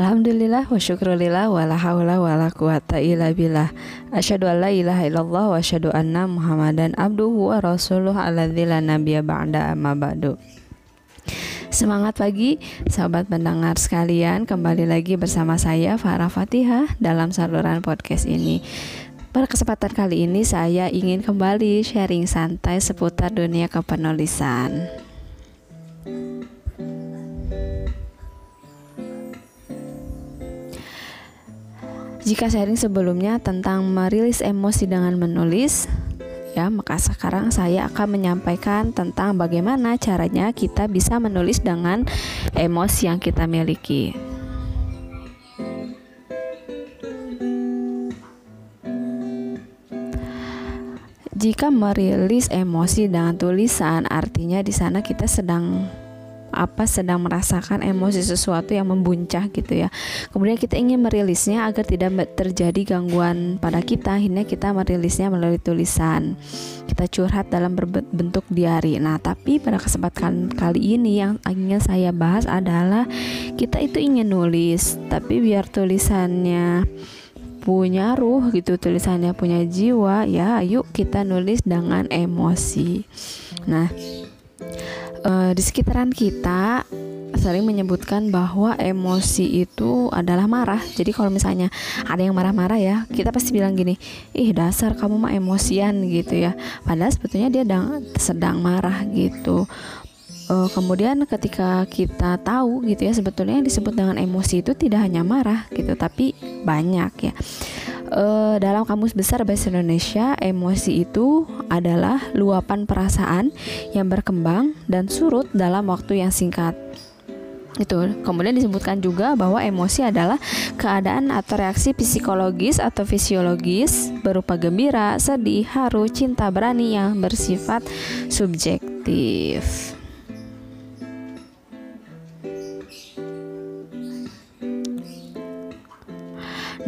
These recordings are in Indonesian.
Alhamdulillah wa syukrulillah wa la hawla wa la quwata illa billah. Asyhadu an la ilaha illallah wa asyhadu anna Muhammadan abduhu wa rasuluh alladzi la nabiyya ba'da amma ba'du. Semangat pagi sahabat pendengar sekalian. Kembali lagi bersama saya Farah Fatihah dalam saluran podcast ini. Pada kesempatan kali ini saya ingin kembali sharing santai seputar dunia kepenulisan. Jika sharing sebelumnya tentang merilis emosi dengan menulis, ya, maka sekarang saya akan menyampaikan tentang bagaimana caranya kita bisa menulis dengan emosi yang kita miliki. Jika merilis emosi dengan tulisan, artinya di sana kita sedang apa sedang merasakan emosi sesuatu yang membuncah gitu ya. Kemudian kita ingin merilisnya agar tidak terjadi gangguan pada kita, akhirnya kita merilisnya melalui tulisan. Kita curhat dalam berbentuk diari. Nah, tapi pada kesempatan kali ini yang ingin saya bahas adalah kita itu ingin nulis, tapi biar tulisannya punya ruh gitu tulisannya punya jiwa ya yuk kita nulis dengan emosi nah uh, di sekitaran kita sering menyebutkan bahwa emosi itu adalah marah. Jadi kalau misalnya ada yang marah-marah ya, kita pasti bilang gini, "Ih, dasar kamu mah emosian" gitu ya. Padahal sebetulnya dia sedang marah gitu. Uh, kemudian ketika kita tahu gitu ya sebetulnya yang disebut dengan emosi itu tidak hanya marah gitu, tapi banyak ya uh, dalam kamus besar bahasa Indonesia, emosi itu adalah luapan perasaan yang berkembang dan surut dalam waktu yang singkat. Itu. Kemudian disebutkan juga bahwa emosi adalah keadaan atau reaksi psikologis atau fisiologis berupa gembira, sedih, haru, cinta, berani yang bersifat subjektif.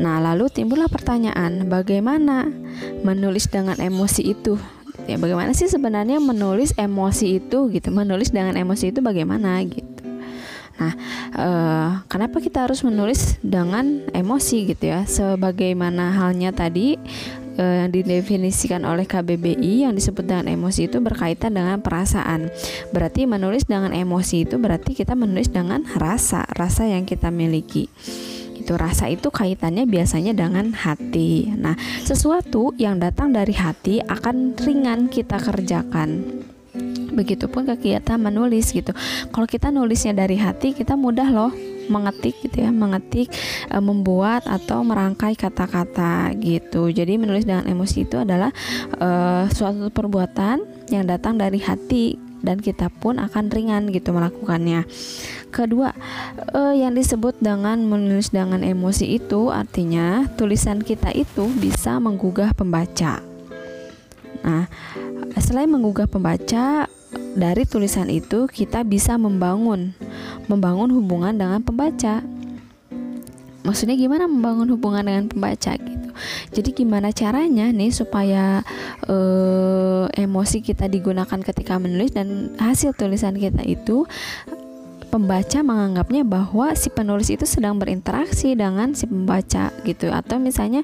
Nah, lalu timbullah pertanyaan, bagaimana menulis dengan emosi itu? Ya, bagaimana sih sebenarnya menulis emosi itu gitu? Menulis dengan emosi itu bagaimana gitu? Nah, eh, kenapa kita harus menulis dengan emosi gitu ya? Sebagaimana halnya tadi eh, yang didefinisikan oleh KBBI yang disebut dengan emosi itu berkaitan dengan perasaan. Berarti menulis dengan emosi itu berarti kita menulis dengan rasa, rasa yang kita miliki itu rasa itu kaitannya biasanya dengan hati. Nah, sesuatu yang datang dari hati akan ringan kita kerjakan. Begitupun kegiatan menulis gitu. Kalau kita nulisnya dari hati, kita mudah loh mengetik gitu ya, mengetik, e, membuat atau merangkai kata-kata gitu. Jadi menulis dengan emosi itu adalah e, suatu perbuatan yang datang dari hati dan kita pun akan ringan gitu melakukannya. Kedua, eh, yang disebut dengan menulis dengan emosi itu artinya tulisan kita itu bisa menggugah pembaca. Nah, selain menggugah pembaca, dari tulisan itu kita bisa membangun membangun hubungan dengan pembaca. Maksudnya gimana membangun hubungan dengan pembaca. Jadi gimana caranya nih supaya uh, emosi kita digunakan ketika menulis dan hasil tulisan kita itu pembaca menganggapnya bahwa si penulis itu sedang berinteraksi dengan si pembaca gitu. Atau misalnya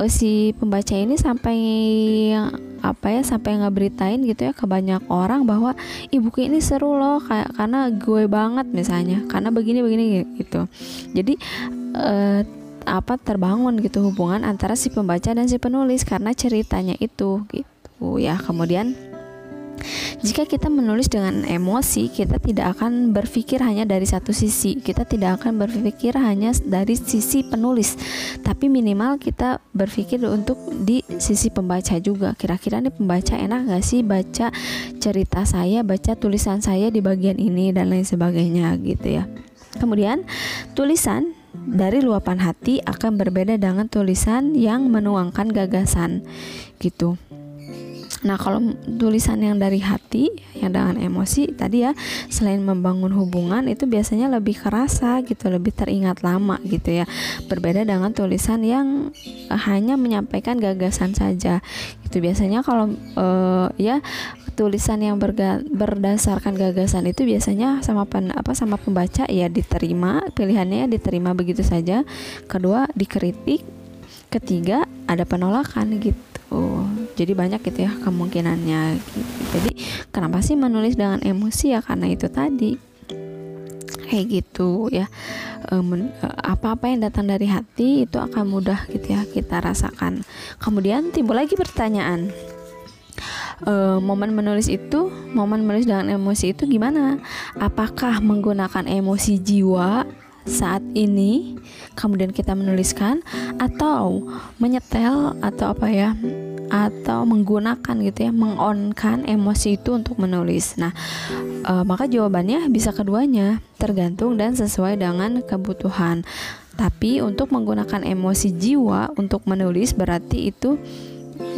uh, si pembaca ini sampai apa ya sampai ngeberitain gitu ya ke banyak orang bahwa ibu ini seru loh kayak karena gue banget misalnya karena begini begini gitu. Jadi uh, apa terbangun gitu hubungan antara si pembaca dan si penulis karena ceritanya itu gitu ya kemudian jika kita menulis dengan emosi, kita tidak akan berpikir hanya dari satu sisi. Kita tidak akan berpikir hanya dari sisi penulis, tapi minimal kita berpikir untuk di sisi pembaca juga. Kira-kira nih pembaca enak gak sih baca cerita saya, baca tulisan saya di bagian ini dan lain sebagainya gitu ya. Kemudian tulisan dari luapan hati akan berbeda dengan tulisan yang menuangkan gagasan gitu. Nah, kalau tulisan yang dari hati, yang dengan emosi tadi ya, selain membangun hubungan itu biasanya lebih kerasa gitu, lebih teringat lama gitu ya. Berbeda dengan tulisan yang hanya menyampaikan gagasan saja. Itu biasanya kalau uh, ya tulisan yang berga, berdasarkan gagasan itu biasanya sama pen, apa sama pembaca ya diterima pilihannya diterima begitu saja. Kedua dikritik. Ketiga ada penolakan gitu. Jadi banyak gitu ya kemungkinannya. Jadi kenapa sih menulis dengan emosi? Ya karena itu tadi. Kayak gitu ya. Apa-apa yang datang dari hati itu akan mudah gitu ya kita rasakan. Kemudian timbul lagi pertanyaan uh, momen menulis itu momen menulis dengan emosi itu gimana apakah menggunakan emosi jiwa saat ini kemudian kita menuliskan atau menyetel atau apa ya atau menggunakan gitu ya mengonkan emosi itu untuk menulis. Nah, e, maka jawabannya bisa keduanya, tergantung dan sesuai dengan kebutuhan. Tapi untuk menggunakan emosi jiwa untuk menulis berarti itu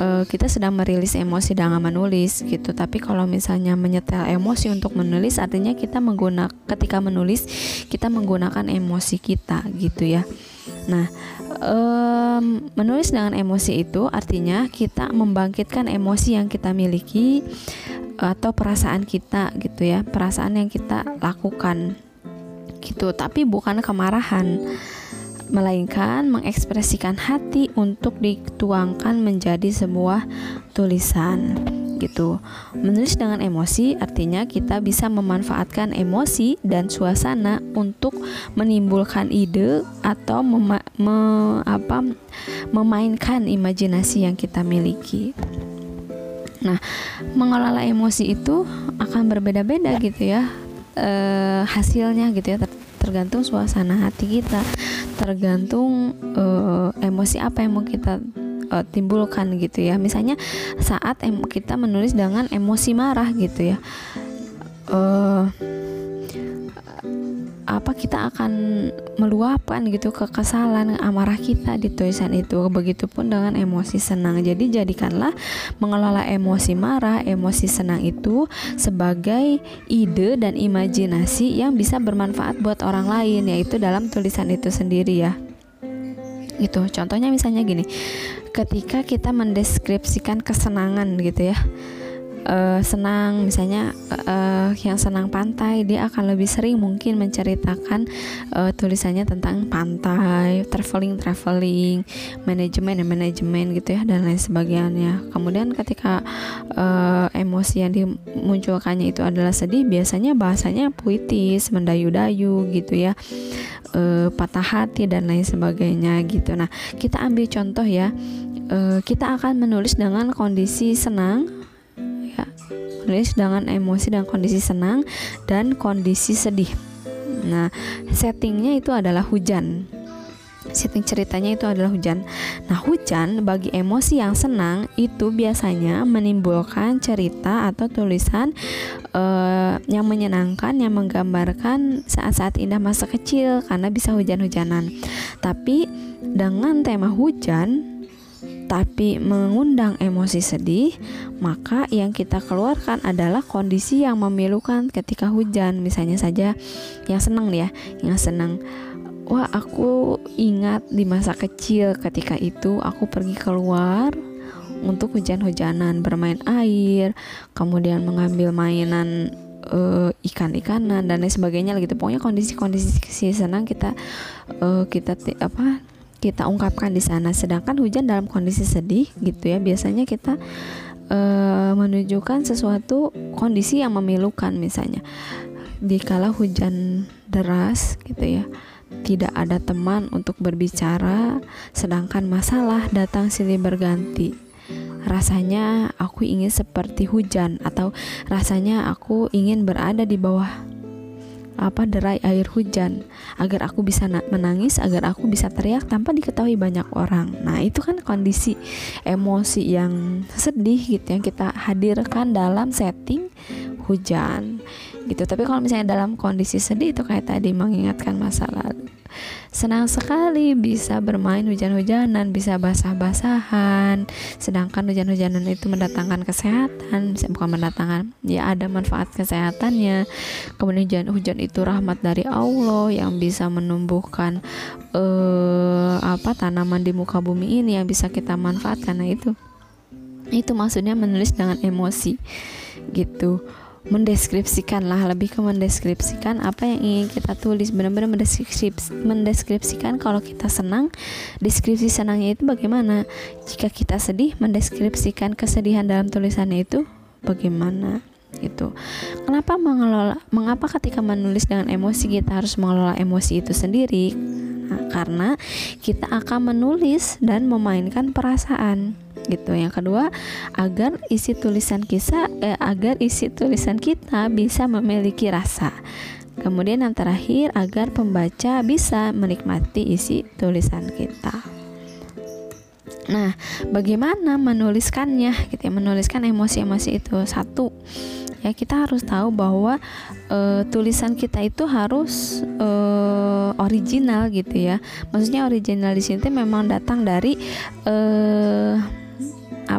uh, kita sedang merilis emosi dengan menulis gitu. Tapi kalau misalnya menyetel emosi untuk menulis artinya kita menggunakan ketika menulis kita menggunakan emosi kita gitu ya. Nah um, menulis dengan emosi itu artinya kita membangkitkan emosi yang kita miliki atau perasaan kita gitu ya. Perasaan yang kita lakukan gitu. Tapi bukan kemarahan melainkan mengekspresikan hati untuk dituangkan menjadi sebuah tulisan gitu. Menulis dengan emosi artinya kita bisa memanfaatkan emosi dan suasana untuk menimbulkan ide atau mema me apa memainkan imajinasi yang kita miliki. Nah, mengelola emosi itu akan berbeda-beda gitu ya. E, hasilnya gitu ya tergantung suasana hati kita tergantung uh, emosi apa yang mau kita uh, timbulkan gitu ya. Misalnya saat em kita menulis dengan emosi marah gitu ya. Uh, apa kita akan meluapkan gitu kekesalan amarah kita di tulisan itu. Begitupun dengan emosi senang. Jadi jadikanlah mengelola emosi marah emosi senang itu sebagai ide dan imajinasi yang bisa bermanfaat buat orang lain yaitu dalam tulisan itu sendiri ya. Gitu. Contohnya misalnya gini. Ketika kita mendeskripsikan kesenangan gitu ya uh, senang misalnya uh, yang senang pantai dia akan lebih sering mungkin menceritakan uh, tulisannya tentang pantai traveling traveling manajemen dan manajemen gitu ya dan lain sebagainya. Kemudian ketika uh, emosi yang dimunculkannya itu adalah sedih biasanya bahasanya puitis mendayu-dayu gitu ya uh, patah hati dan lain sebagainya gitu. Nah kita ambil contoh ya kita akan menulis dengan kondisi senang menulis dengan emosi dan kondisi senang dan kondisi sedih. Nah, settingnya itu adalah hujan. Setting ceritanya itu adalah hujan. Nah, hujan bagi emosi yang senang itu biasanya menimbulkan cerita atau tulisan uh, yang menyenangkan, yang menggambarkan saat-saat indah masa kecil karena bisa hujan-hujanan. Tapi dengan tema hujan tapi mengundang emosi sedih, maka yang kita keluarkan adalah kondisi yang memilukan ketika hujan. Misalnya saja yang senang ya, yang senang. Wah, aku ingat di masa kecil ketika itu aku pergi keluar untuk hujan-hujanan, bermain air, kemudian mengambil mainan uh, ikan-ikanan dan lain sebagainya gitu. Pokoknya kondisi-kondisi senang kita uh, kita apa kita ungkapkan di sana. Sedangkan hujan dalam kondisi sedih gitu ya, biasanya kita e, menunjukkan sesuatu kondisi yang memilukan misalnya. Dikala hujan deras gitu ya, tidak ada teman untuk berbicara, sedangkan masalah datang silih berganti. Rasanya aku ingin seperti hujan atau rasanya aku ingin berada di bawah apa derai air hujan. Agar aku bisa menangis agar aku bisa teriak tanpa diketahui banyak orang. Nah itu kan kondisi emosi yang sedih gitu yang kita hadirkan dalam setting hujan gitu tapi kalau misalnya dalam kondisi sedih itu kayak tadi mengingatkan masa lalu Senang sekali bisa bermain hujan-hujanan, bisa basah-basahan. Sedangkan hujan-hujanan itu mendatangkan kesehatan, bukan mendatangkan, ya ada manfaat kesehatannya. Kemudian hujan, hujan itu rahmat dari Allah yang bisa menumbuhkan uh, apa tanaman di muka bumi ini yang bisa kita manfaatkan. Nah itu itu maksudnya menulis dengan emosi gitu mendeskripsikan lah lebih ke mendeskripsikan apa yang ingin kita tulis. Benar-benar mendeskripsi, mendeskripsikan kalau kita senang. Deskripsi senangnya itu bagaimana? Jika kita sedih mendeskripsikan kesedihan dalam tulisannya itu bagaimana? Itu kenapa mengelola mengapa ketika menulis dengan emosi kita harus mengelola emosi itu sendiri? Nah, karena kita akan menulis dan memainkan perasaan gitu. Yang kedua, agar isi tulisan kisah eh, agar isi tulisan kita bisa memiliki rasa. Kemudian yang terakhir, agar pembaca bisa menikmati isi tulisan kita. Nah, bagaimana menuliskannya? Gitu ya, menuliskan emosi-emosi itu. Satu, ya kita harus tahu bahwa e, tulisan kita itu harus e, original gitu ya. Maksudnya original di sini memang datang dari e,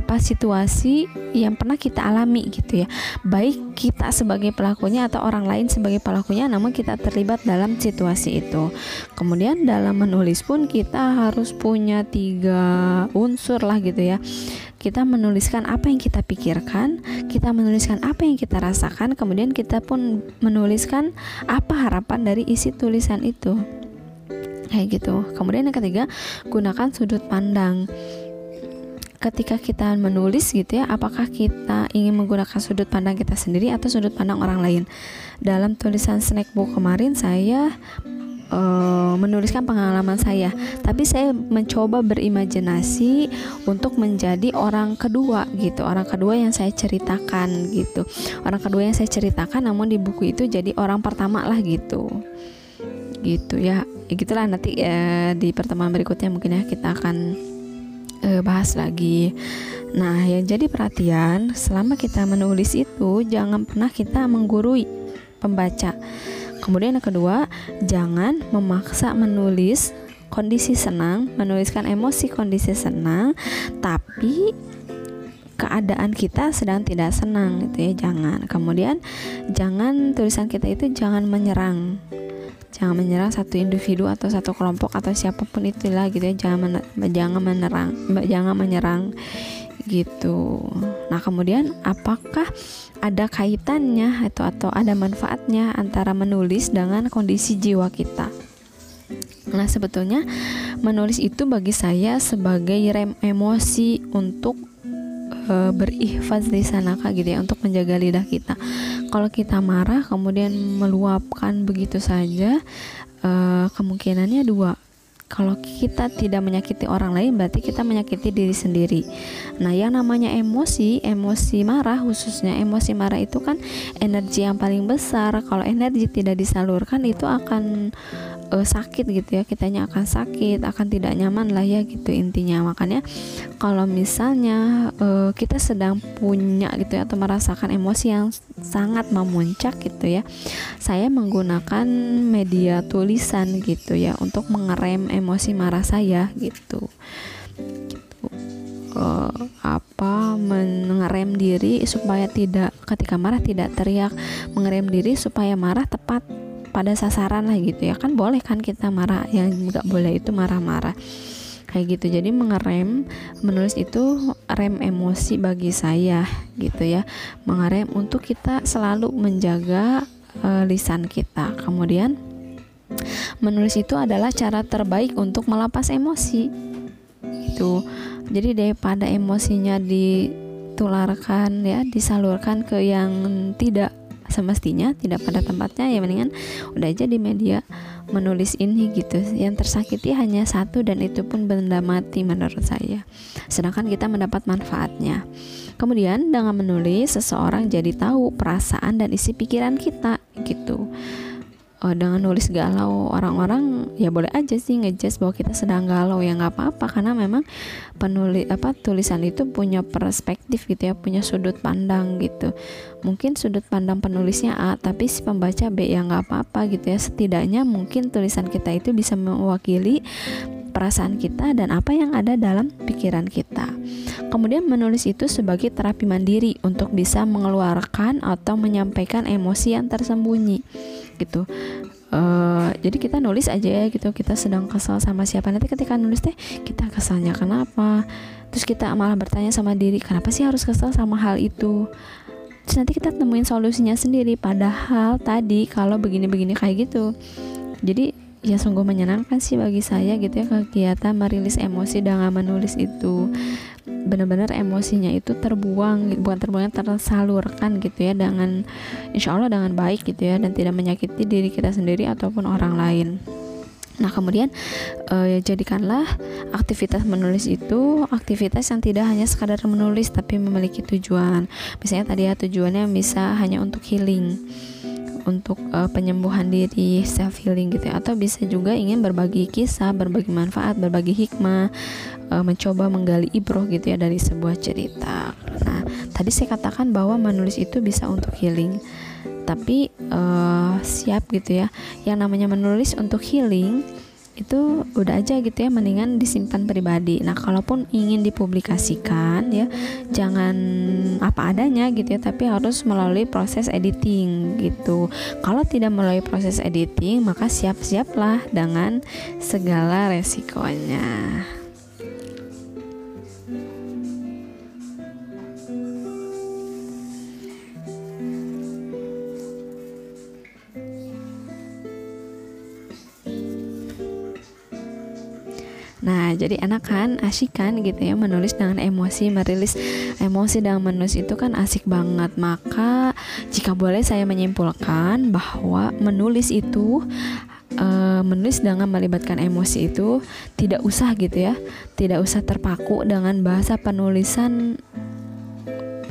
apa situasi yang pernah kita alami gitu ya. Baik kita sebagai pelakunya atau orang lain sebagai pelakunya namun kita terlibat dalam situasi itu. Kemudian dalam menulis pun kita harus punya tiga unsur lah gitu ya. Kita menuliskan apa yang kita pikirkan kita menuliskan apa yang kita rasakan kemudian kita pun menuliskan apa harapan dari isi tulisan itu. Kayak gitu. Kemudian yang ketiga gunakan sudut pandang ketika kita menulis gitu ya apakah kita ingin menggunakan sudut pandang kita sendiri atau sudut pandang orang lain? Dalam tulisan snack book kemarin saya uh, menuliskan pengalaman saya. Tapi saya mencoba berimajinasi untuk menjadi orang kedua gitu orang kedua yang saya ceritakan gitu. Orang kedua yang saya ceritakan namun di buku itu jadi orang pertama lah gitu. Gitu ya, ya gitulah nanti ya di pertemuan berikutnya mungkin ya kita akan uh, bahas lagi. Nah, yang jadi perhatian selama kita menulis itu jangan pernah kita menggurui pembaca. Kemudian yang kedua, jangan memaksa menulis kondisi senang, menuliskan emosi kondisi senang, tapi keadaan kita sedang tidak senang gitu ya, jangan. Kemudian jangan tulisan kita itu jangan menyerang jangan menyerang satu individu atau satu kelompok atau siapa pun itulah gitu ya. Jangan men jangan menyerang jangan menyerang gitu. Nah kemudian apakah ada kaitannya atau atau ada manfaatnya antara menulis dengan kondisi jiwa kita? Nah, sebetulnya menulis itu bagi saya sebagai rem emosi untuk e, berihfaz di sana kak gitu ya untuk menjaga lidah kita kalau kita marah kemudian meluapkan begitu saja uh, kemungkinannya dua kalau kita tidak menyakiti orang lain berarti kita menyakiti diri sendiri. Nah, yang namanya emosi, emosi marah khususnya emosi marah itu kan energi yang paling besar. Kalau energi tidak disalurkan itu akan uh, sakit gitu ya kitanya akan sakit akan tidak nyaman lah ya gitu intinya. Makanya kalau misalnya uh, kita sedang punya gitu ya atau merasakan emosi yang sangat memuncak gitu ya saya menggunakan media tulisan gitu ya untuk mengerem emosi marah saya gitu. Uh, apa mengerem diri supaya tidak ketika marah tidak teriak mengerem diri supaya marah tepat pada sasaran lah gitu ya. Kan boleh kan kita marah yang nggak boleh itu marah-marah. Kayak gitu. Jadi mengerem menulis itu rem emosi bagi saya gitu ya. Mengerem untuk kita selalu menjaga uh, lisan kita. Kemudian menulis itu adalah cara terbaik untuk melepas emosi. Itu jadi daripada emosinya ditularkan ya disalurkan ke yang tidak semestinya tidak pada tempatnya ya mendingan udah aja di media menulis ini gitu. Yang tersakiti hanya satu dan itu pun benda mati menurut saya. Sedangkan kita mendapat manfaatnya. Kemudian dengan menulis seseorang jadi tahu perasaan dan isi pikiran kita gitu uh, dengan nulis galau orang-orang ya boleh aja sih ngejudge bahwa kita sedang galau. Ya nggak apa-apa karena memang penulis apa tulisan itu punya perspektif gitu ya punya sudut pandang gitu. Mungkin sudut pandang penulisnya A tapi si pembaca B ya nggak apa-apa gitu ya. Setidaknya mungkin tulisan kita itu bisa mewakili perasaan kita dan apa yang ada dalam pikiran kita. Kemudian menulis itu sebagai terapi mandiri untuk bisa mengeluarkan atau menyampaikan emosi yang tersembunyi gitu. Uh, jadi kita nulis aja ya gitu. Kita sedang kesal sama siapa. Nanti ketika nulis teh kita kesalnya kenapa? Terus kita malah bertanya sama diri kenapa sih harus kesal sama hal itu? Terus nanti kita temuin solusinya sendiri. Padahal tadi kalau begini-begini kayak gitu. Jadi ya sungguh menyenangkan sih bagi saya gitu ya kegiatan merilis emosi dengan menulis itu. Benar-benar emosinya itu terbuang bukan terbuang tersalurkan gitu ya dengan insya Allah dengan baik gitu ya dan tidak menyakiti diri kita sendiri ataupun orang lain. Nah, kemudian eh, jadikanlah aktivitas menulis itu aktivitas yang tidak hanya sekadar menulis tapi memiliki tujuan. Misalnya tadi ya tujuannya bisa hanya untuk healing untuk uh, penyembuhan diri self healing gitu ya. Atau bisa juga ingin berbagi kisah berbagi manfaat berbagi hikmah uh, mencoba menggali ibroh gitu ya dari sebuah cerita. Nah tadi saya katakan bahwa menulis itu bisa untuk healing. Tapi uh, siap gitu ya. Yang namanya menulis untuk healing itu udah aja gitu ya mendingan disimpan pribadi. Nah kalaupun ingin dipublikasikan ya jangan apa adanya gitu ya tapi harus melalui proses editing gitu. Kalau tidak melalui proses editing maka siap-siaplah dengan segala resikonya jadi enak kan, asik kan gitu ya menulis dengan emosi, merilis emosi dengan menulis itu kan asik banget. Maka jika boleh saya menyimpulkan bahwa menulis itu uh, menulis dengan melibatkan emosi itu tidak usah gitu ya, tidak usah terpaku dengan bahasa penulisan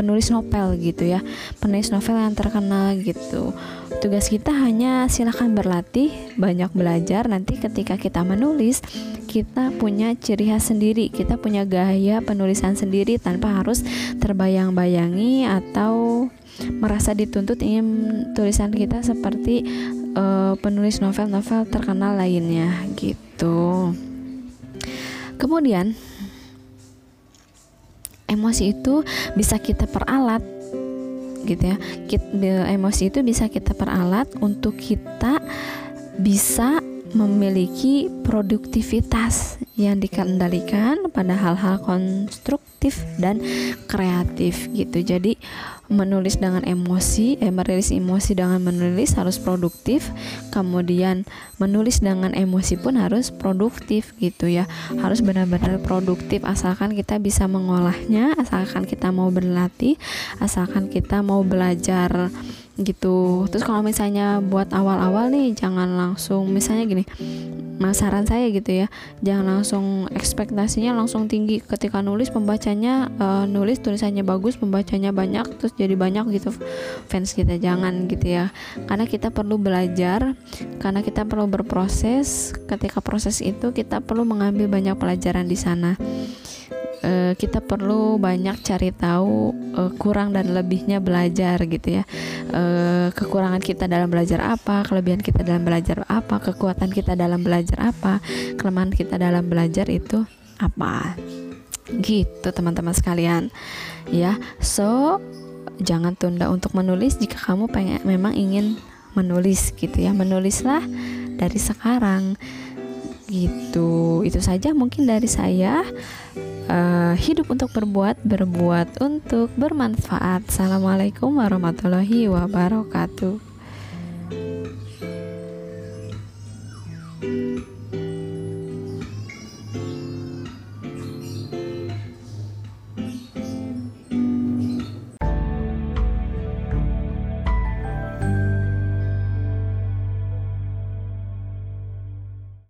penulis novel gitu ya penulis novel yang terkenal gitu tugas kita hanya silahkan berlatih banyak belajar. Nanti ketika kita menulis kita punya ciri khas sendiri kita punya gaya penulisan sendiri tanpa harus terbayang-bayangi atau merasa dituntut ingin tulisan kita seperti uh, penulis novel-novel terkenal lainnya gitu. Kemudian emosi itu bisa kita peralat gitu ya. Emosi itu bisa kita peralat untuk kita bisa memiliki produktivitas yang dikendalikan pada hal-hal konstruktif dan kreatif gitu. Jadi menulis dengan emosi, eh merilis emosi dengan menulis harus produktif. Kemudian menulis dengan emosi pun harus produktif gitu ya. Harus benar-benar produktif asalkan kita bisa mengolahnya, asalkan kita mau berlatih, asalkan kita mau belajar gitu. Terus kalau misalnya buat awal-awal nih jangan langsung misalnya gini saran saya gitu ya jangan langsung ekspektasinya langsung tinggi. Ketika nulis pembacanya uh, nulis tulisannya bagus pembacanya banyak terus jadi banyak gitu fans kita jangan gitu ya. Karena kita perlu belajar karena kita perlu berproses. Ketika proses itu kita perlu mengambil banyak pelajaran di sana uh, kita perlu banyak cari tahu uh, kurang dan lebihnya belajar gitu ya. Uh, kekurangan kita dalam belajar apa kelebihan kita dalam belajar apa kekuatan kita dalam belajar apa kelemahan kita dalam belajar itu apa. Gitu teman-teman sekalian. Ya so jangan tunda untuk menulis jika kamu pengen memang ingin menulis gitu ya. Menulislah dari sekarang gitu itu saja mungkin dari saya uh, hidup untuk berbuat, berbuat untuk bermanfaat. Assalamualaikum warahmatullahi wabarakatuh.